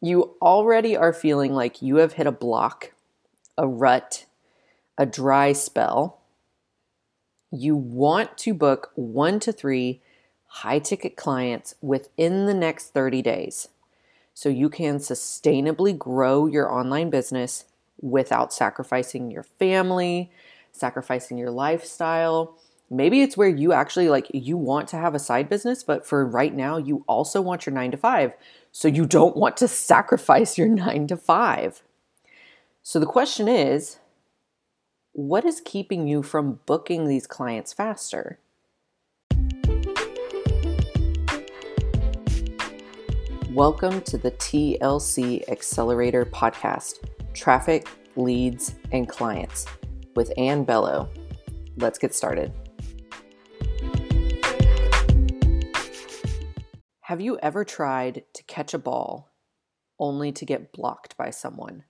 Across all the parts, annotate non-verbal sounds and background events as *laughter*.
you already are feeling like you have hit a block, a rut, a dry spell. You want to book one to three high ticket clients within the next 30 days so you can sustainably grow your online business without sacrificing your family, sacrificing your lifestyle. Maybe it's where you actually like you want to have a side business, but for right now, you also want your nine to five. So you don't want to sacrifice your nine to five. So the question is what is keeping you from booking these clients faster? Welcome to the TLC Accelerator Podcast Traffic, Leads, and Clients with Anne Bello. Let's get started. Have you ever tried to catch a ball only to get blocked by someone?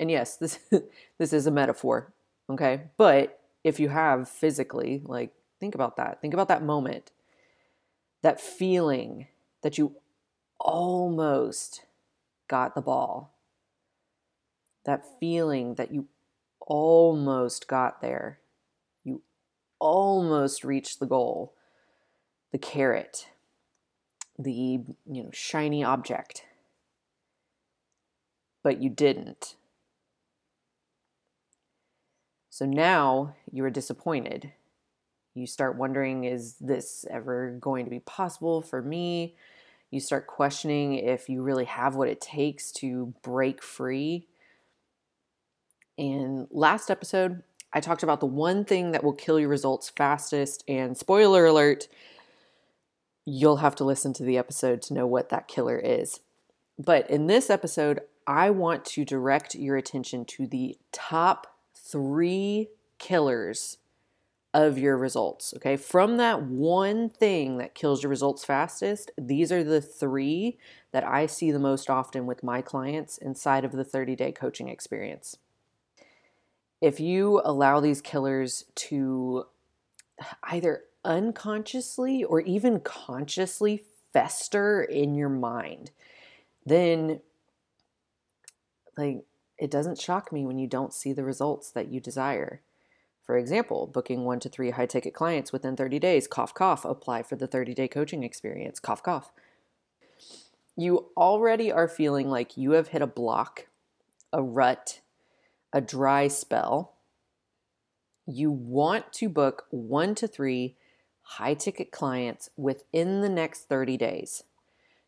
And yes, this *laughs* this is a metaphor, okay? But if you have physically, like think about that. Think about that moment. That feeling that you almost got the ball. That feeling that you almost got there. You almost reached the goal. The carrot. The, you know, shiny object. But you didn't. So now you are disappointed. You start wondering, is this ever going to be possible for me? You start questioning if you really have what it takes to break free. In last episode, I talked about the one thing that will kill your results fastest. And spoiler alert, you'll have to listen to the episode to know what that killer is. But in this episode, I want to direct your attention to the top three killers of your results. Okay. From that one thing that kills your results fastest, these are the three that I see the most often with my clients inside of the 30 day coaching experience. If you allow these killers to either unconsciously or even consciously fester in your mind, then like it doesn't shock me when you don't see the results that you desire. For example, booking one to three high ticket clients within 30 days, cough, cough, apply for the 30 day coaching experience, cough, cough. You already are feeling like you have hit a block, a rut, a dry spell. You want to book one to three high ticket clients within the next 30 days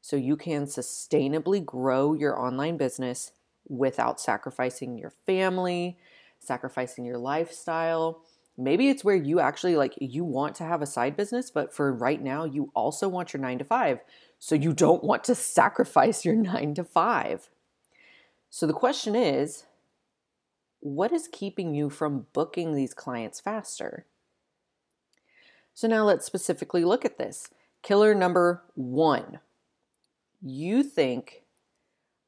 so you can sustainably grow your online business without sacrificing your family, sacrificing your lifestyle. Maybe it's where you actually like you want to have a side business, but for right now, you also want your nine to five. So you don't want to sacrifice your *laughs* nine to five. So the question is what is keeping you from booking these clients faster? So now let's specifically look at this. Killer number one you think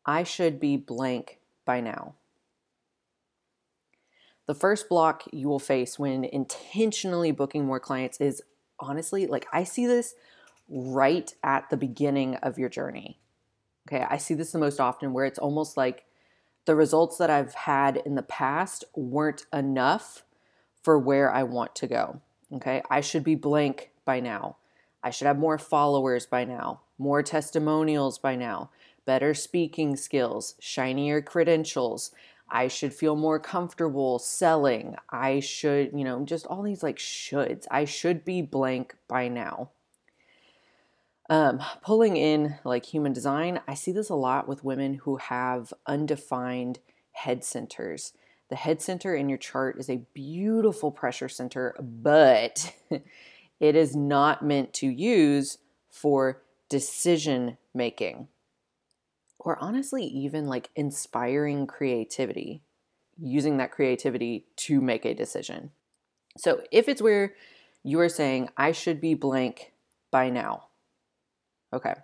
I should be blank by now. The first block you will face when intentionally booking more clients is honestly like I see this right at the beginning of your journey. Okay, I see this the most often where it's almost like the results that I've had in the past weren't enough for where I want to go. Okay, I should be blank by now. I should have more followers by now, more testimonials by now, better speaking skills, shinier credentials, I should feel more comfortable selling. I should, you know, just all these like shoulds. I should be blank by now. Um, pulling in like human design, I see this a lot with women who have undefined head centers. The head center in your chart is a beautiful pressure center, but *laughs* it is not meant to use for decision making or honestly, even like inspiring creativity, using that creativity to make a decision. So if it's where you are saying, I should be blank by now, okay,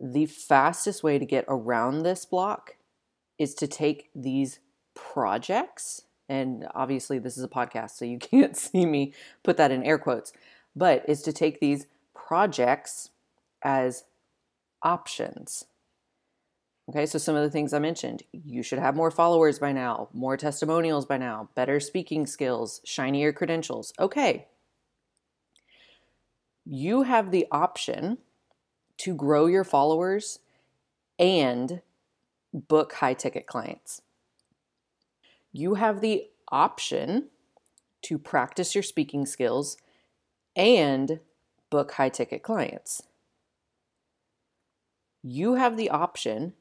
the fastest way to get around this block is to take these projects, and obviously this is a podcast, so you *laughs* can't see me put that in air quotes, but is to take these projects as options Okay, so some of the things I mentioned you should have more followers by now, more testimonials by now, better speaking skills, shinier credentials. Okay. You have the option to grow your followers and book high ticket clients. You have the option to practice your speaking skills and book high ticket clients. You have the option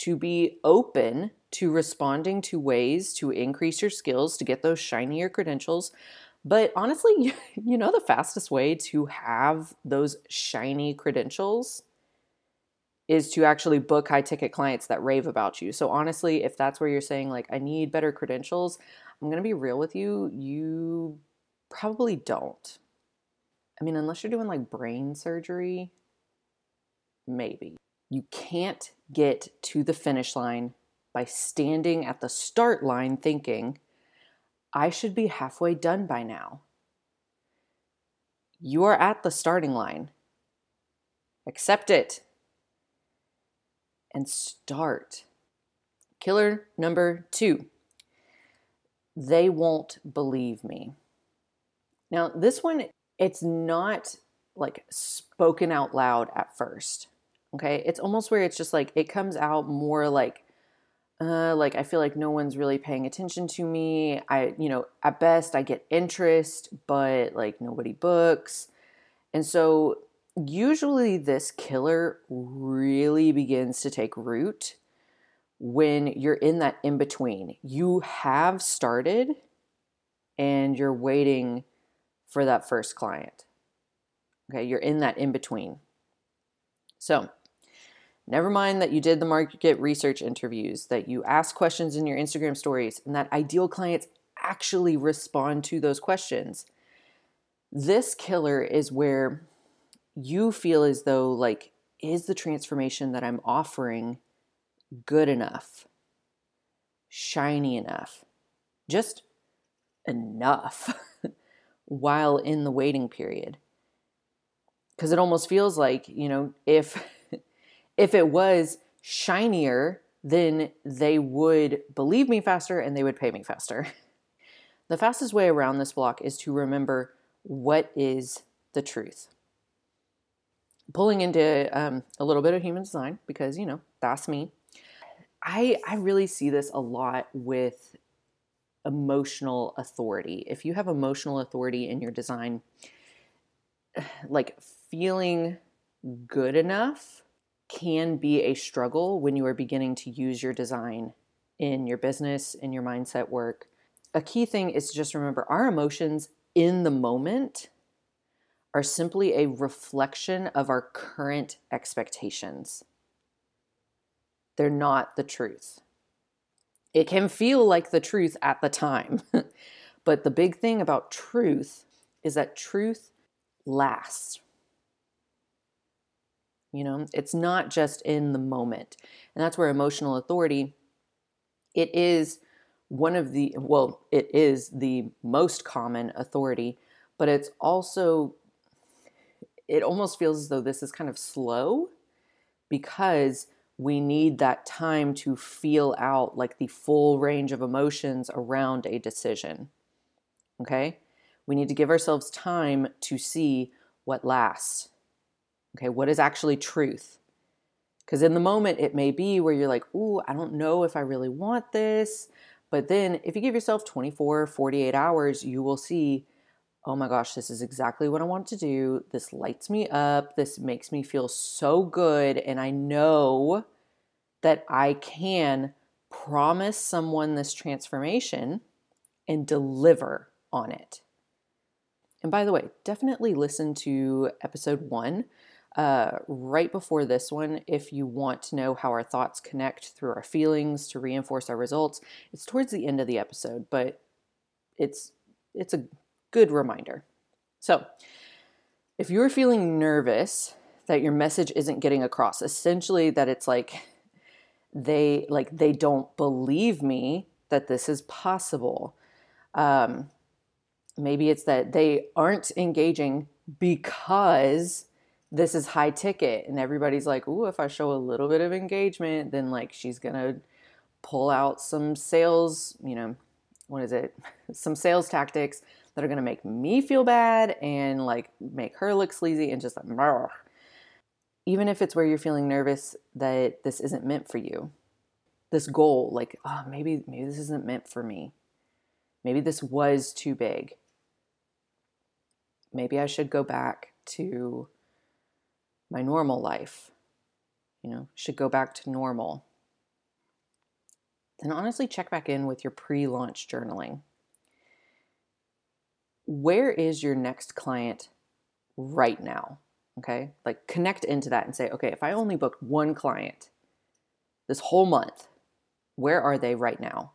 to be open to responding to ways to increase your skills to get those shinier credentials. But honestly, *laughs* you know, the fastest way to have those shiny credentials is to actually book high ticket clients that rave about you. So, honestly, if that's where you're saying, like, I need better credentials, I'm going to be real with you, you probably don't. I mean, unless you're doing like brain surgery, maybe. You can't get to the finish line by standing at the start line thinking, I should be halfway done by now. You are at the starting line. Accept it and start. Killer number two they won't believe me. Now, this one, it's not like spoken out loud at first. Okay. It's almost where it's just like it comes out more like, uh, like I feel like no one's really paying attention to me. I, you know, at best I get interest, but like nobody books. And so usually this killer really begins to take root when you're in that in between. You have started and you're waiting for that first client. Okay, you're in that in between. So, Never mind that you did the market research interviews, that you ask questions in your Instagram stories, and that ideal clients actually respond to those questions. This killer is where you feel as though, like, is the transformation that I'm offering good enough, shiny enough, just enough *laughs* while in the waiting period? Because it almost feels like, you know, if *laughs* if it was shinier, then they would believe me faster and they would pay me faster. *laughs* The fastest way around this block is to remember what is the truth. Pulling into um, a little bit of human design because, you know, that's me. I, I really see this a lot with emotional authority. If you have emotional authority in your design, *sighs* like feeling good enough can be a struggle when you are beginning to use your design in your business, in your mindset work. A key thing is to just remember our emotions in the moment are simply a reflection of our current expectations. They're not the truth. It can feel like the truth at the time, *laughs* but the big thing about truth is that truth lasts. You know, it's not just in the moment. And that's where emotional authority it is one of the well, it is the most common authority, but it's also it almost feels as though this is kind of slow because we need that time to feel out like the full range of emotions around a decision. Okay? We need to give ourselves time to see what lasts Okay, what is actually truth? Because in the moment, it may be where you're like, ooh, I don't know if I really want this. But then if you give yourself 24, 48 hours, you will see, oh my gosh, this is exactly what I want to do. This lights me up. This makes me feel so good. And I know that I can promise someone this transformation and deliver on it. And by the way, definitely listen to episode one uh, right before this one, if you want to know how our thoughts connect through our feelings to reinforce our results, it's towards the end of the episode, but it's it's a good reminder. So, if you're feeling nervous that your message isn't getting across, essentially that it's like they like they don't believe me that this is possible. Um, maybe it's that they aren't engaging because this is high ticket and everybody's like, "Ooh, if I show a little bit of engagement, then like she's going to pull out some sales, you know, what is it? *laughs* some sales tactics that are going to make me feel bad and like make her look sleazy and just like even if it's where you're feeling nervous that this isn't meant for you. This goal like, oh, maybe maybe this isn't meant for me. Maybe this was too big. Maybe I should go back to my normal life. You know, should go back to normal. Then honestly check back in with your pre-launch journaling where is your next client right now? Okay. Like connect into that and say, okay, if I only booked one client this whole month, where are they right now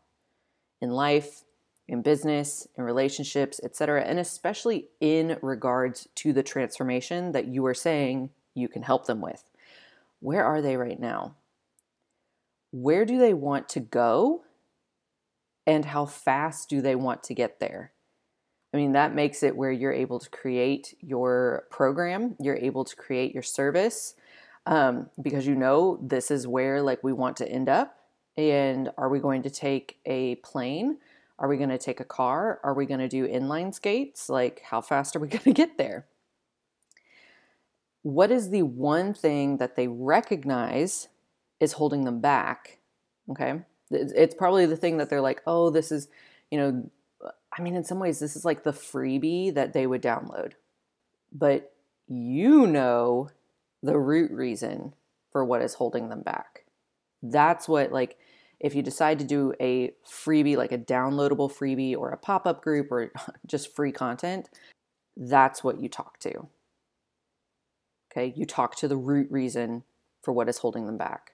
in life, in business, in relationships, etc., and especially in regards to the transformation that you are saying you can help them with. Where are they right now? Where do they want to go? And how fast do they want to get there? I mean, that makes it where you're able to create your program, you're able to create your service um, because you know this is where like we want to end up. And are we going to take a plane? Are we going to take a car? Are we going to do inline skates? Like, how fast are we *laughs* going to get there? What is the one thing that they recognize is holding them back? Okay. It's probably the thing that they're like, oh, this is, you know, I mean, in some ways, this is like the freebie that they would download. But you know the root reason for what is holding them back. That's what, like, if you decide to do a freebie, like a downloadable freebie or a pop up group or *laughs* just free content, that's what you talk to. Okay, you talk to the root reason for what is holding them back.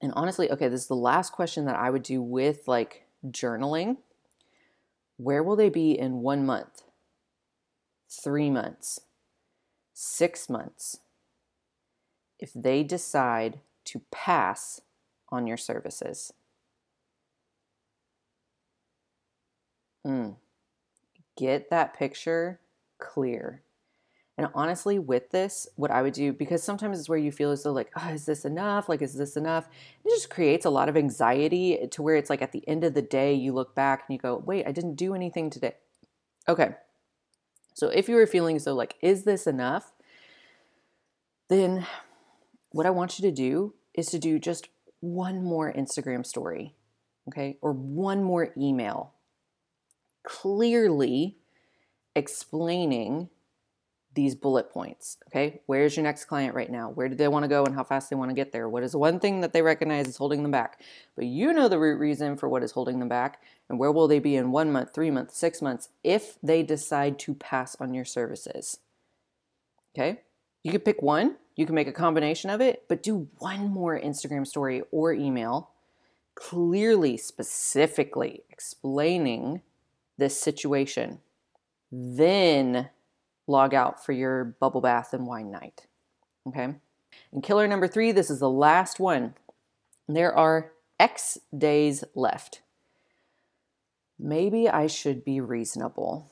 And honestly, okay, this is the last question that I would do with like journaling where will they be in one month, three months, six months, if they decide to pass on your services? Mm. Get that picture clear. And honestly, with this, what I would do, because sometimes it's where you feel as though, like, oh, is this enough? Like, is this enough? It just creates a lot of anxiety to where it's like at the end of the day, you look back and you go, wait, I didn't do anything today. Okay. So if you were feeling so, like, is this enough? Then what I want you to do is to do just one more Instagram story, okay, or one more email, clearly explaining these bullet points. Okay, where's your next client right now? Where do they want to go and how fast they want to get there? What is one thing that they recognize is holding them back? But you know the root reason for what is holding them back and where will they be in one month, three months, six months if they decide to pass on your services. Okay, you could pick one, you can make a combination of it, but do one more Instagram story or email clearly, specifically explaining this situation. Then log out for your bubble bath and wine night. Okay. And killer number three, this is the last one. There are X days left. Maybe I should be reasonable.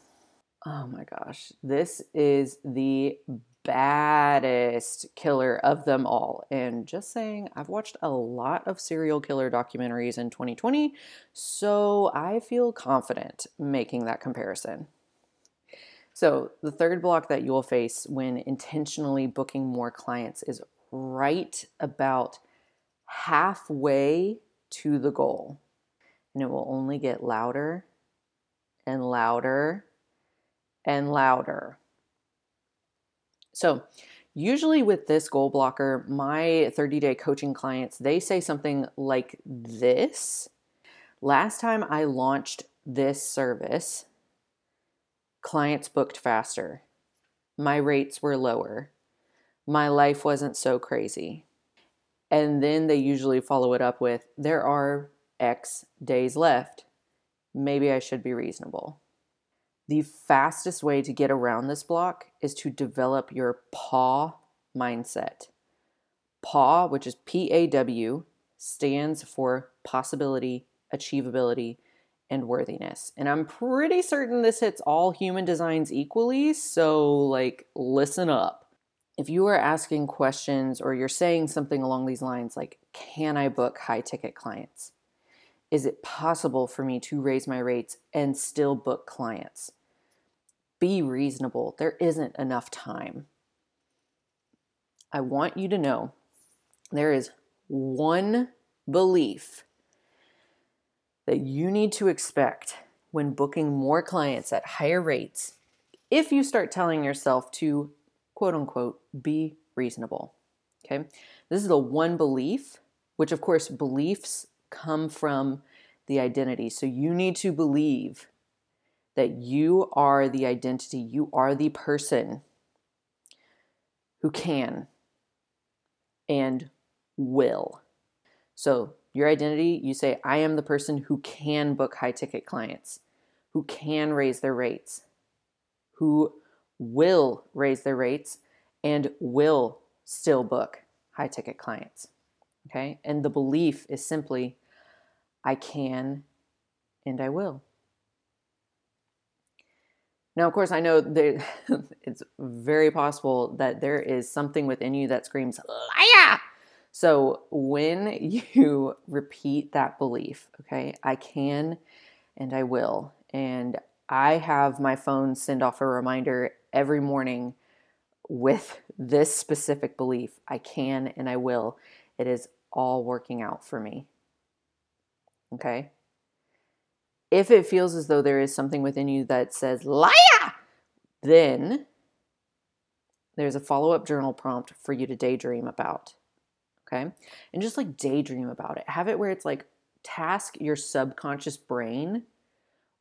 Oh my gosh. This is the baddest killer of them all. And just saying, I've watched a lot of serial killer documentaries in 2020, so I feel confident making that comparison. So, the third block that you'll face when intentionally booking more clients is right about halfway to the goal. And it will only get louder and louder and louder. So, usually with this goal blocker, my 30 day coaching clients, they say something like this. Last time I launched this service, clients booked faster. My rates were lower. My life wasn't so crazy. And then they usually follow it up with there are X days left. Maybe I should be reasonable. The fastest way to get around this block is to develop your PAW mindset. PAW, which is P A W, stands for possibility, achievability, and worthiness. And I'm pretty certain this hits all human designs equally, so like listen up. If you are asking questions or you're saying something along these lines like, can I book high ticket clients? Is it possible for me to raise my rates and still book clients? Be reasonable. There isn't enough time. I want you to know there is one belief that you need to expect when booking more clients at higher rates if you start telling yourself to quote unquote be reasonable. Okay. This is the one belief, which of course beliefs come from the identity. So you need to believe that you are the identity, you are the person who can and will. So your identity, you say, I am the person who can book high ticket clients, who can raise their rates, who will raise their rates, and will still book high ticket clients. Okay. And the belief is simply, I can and I will. Now, of course, I know that *laughs* it's very possible that there is something within you that screams, liar! So when you *laughs* repeat that belief, okay, I can and I will, and I have my phone send off a reminder every morning with this specific belief I can and I will. It is all working out for me. Okay? If it feels as though there is something within you that says, liar, then there's a follow up journal prompt for you to daydream about. Okay. And just like daydream about it. Have it where it's like task your subconscious brain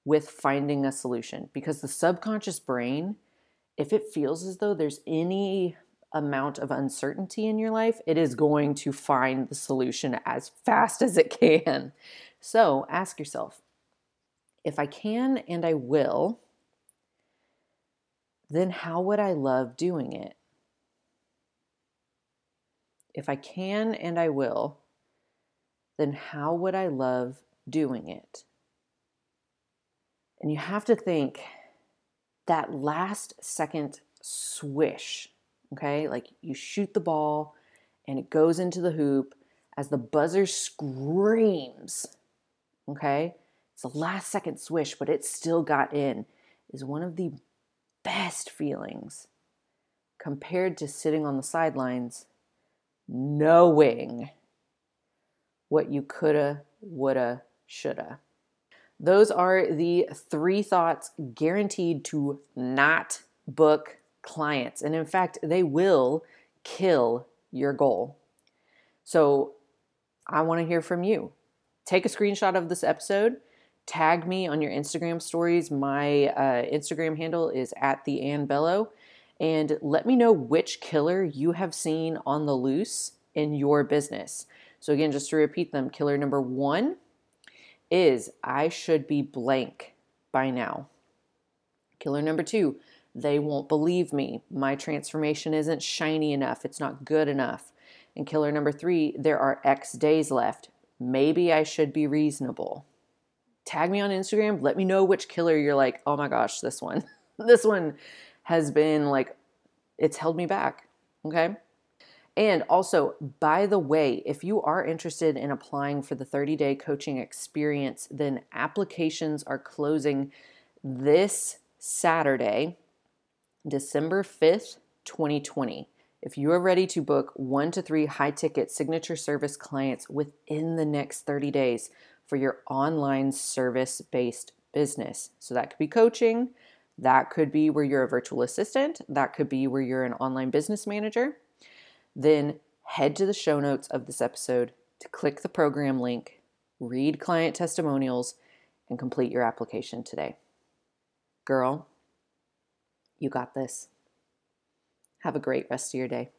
with finding a solution because the subconscious brain, if it feels as though there's any amount of uncertainty in your life, it is going to find the solution as fast as it can. So ask yourself if I can and I will, then how would I love doing it? If I can and I will, then how would I love doing it? And you have to think that last second swish, okay? Like you shoot the ball and it goes into the hoop as the buzzer screams, okay? It's a last second swish, but it still got in, is one of the best feelings compared to sitting on the sidelines knowing what you coulda, woulda, shoulda. Those are the three thoughts guaranteed to not book clients. And in fact, they will kill your goal. So I want to hear from you. Take a screenshot of this episode tag me on your Instagram stories. My uh, Instagram handle is at the Ann Bello. And let me know which killer you have seen on the loose in your business. So, again, just to repeat them, killer number one is I should be blank by now. Killer number two, they won't believe me. My transformation isn't shiny enough, it's not good enough. And killer number three, there are X days left. Maybe I should be reasonable tag me on Instagram. Let me know which killer you're like, oh my gosh, this one. *laughs* this one has been like, it's held me back. Okay. And also, by the way, if you are interested in applying for the 30 day coaching experience, then applications are closing this Saturday, December 5th, 2020. If you are ready to book one to three high ticket signature service clients within the next 30 days, for your online service based business. So that could be coaching, that could be where you're a virtual assistant, that could be where you're an online business manager. Then head to the show notes of this episode to click the program link, read client testimonials, and complete your application today. Girl, you got this. Have a great rest of your day.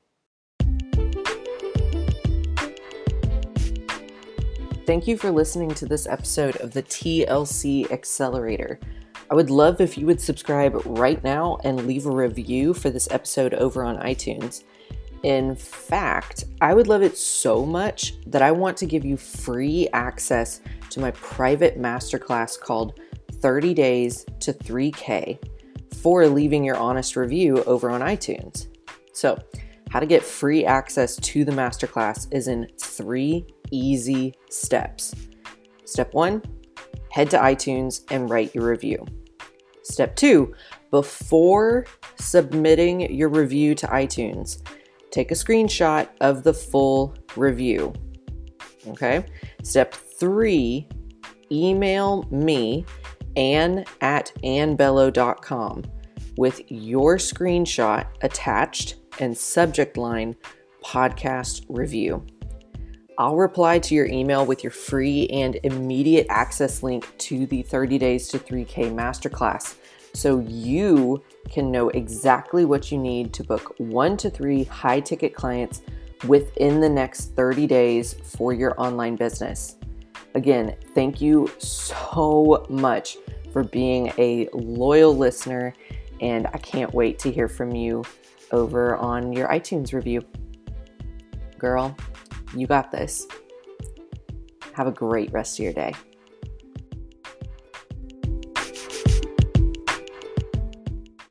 Thank you for listening to this episode of the TLC Accelerator. I would love if you would subscribe right now and leave a review for this episode over on iTunes. In fact, I would love it so much that I want to give you free access to my private masterclass called 30 Days to 3K for leaving your honest review over on iTunes. So, how to get free access to the masterclass is in three easy steps. Step one, head to iTunes and write your review. Step two, before submitting your review to iTunes, take a screenshot of the full review. Okay. Step three, email me, Anne at annbello.com, with your screenshot attached and subject line podcast review. I'll reply to your email with your free and immediate access link to the 30 Days to 3K Masterclass so you can know exactly what you need to book one to three high ticket clients within the next 30 days for your online business. Again, thank you so much for being a loyal listener, and I can't wait to hear from you over on your iTunes review. Girl, you got this. Have a great rest of your day.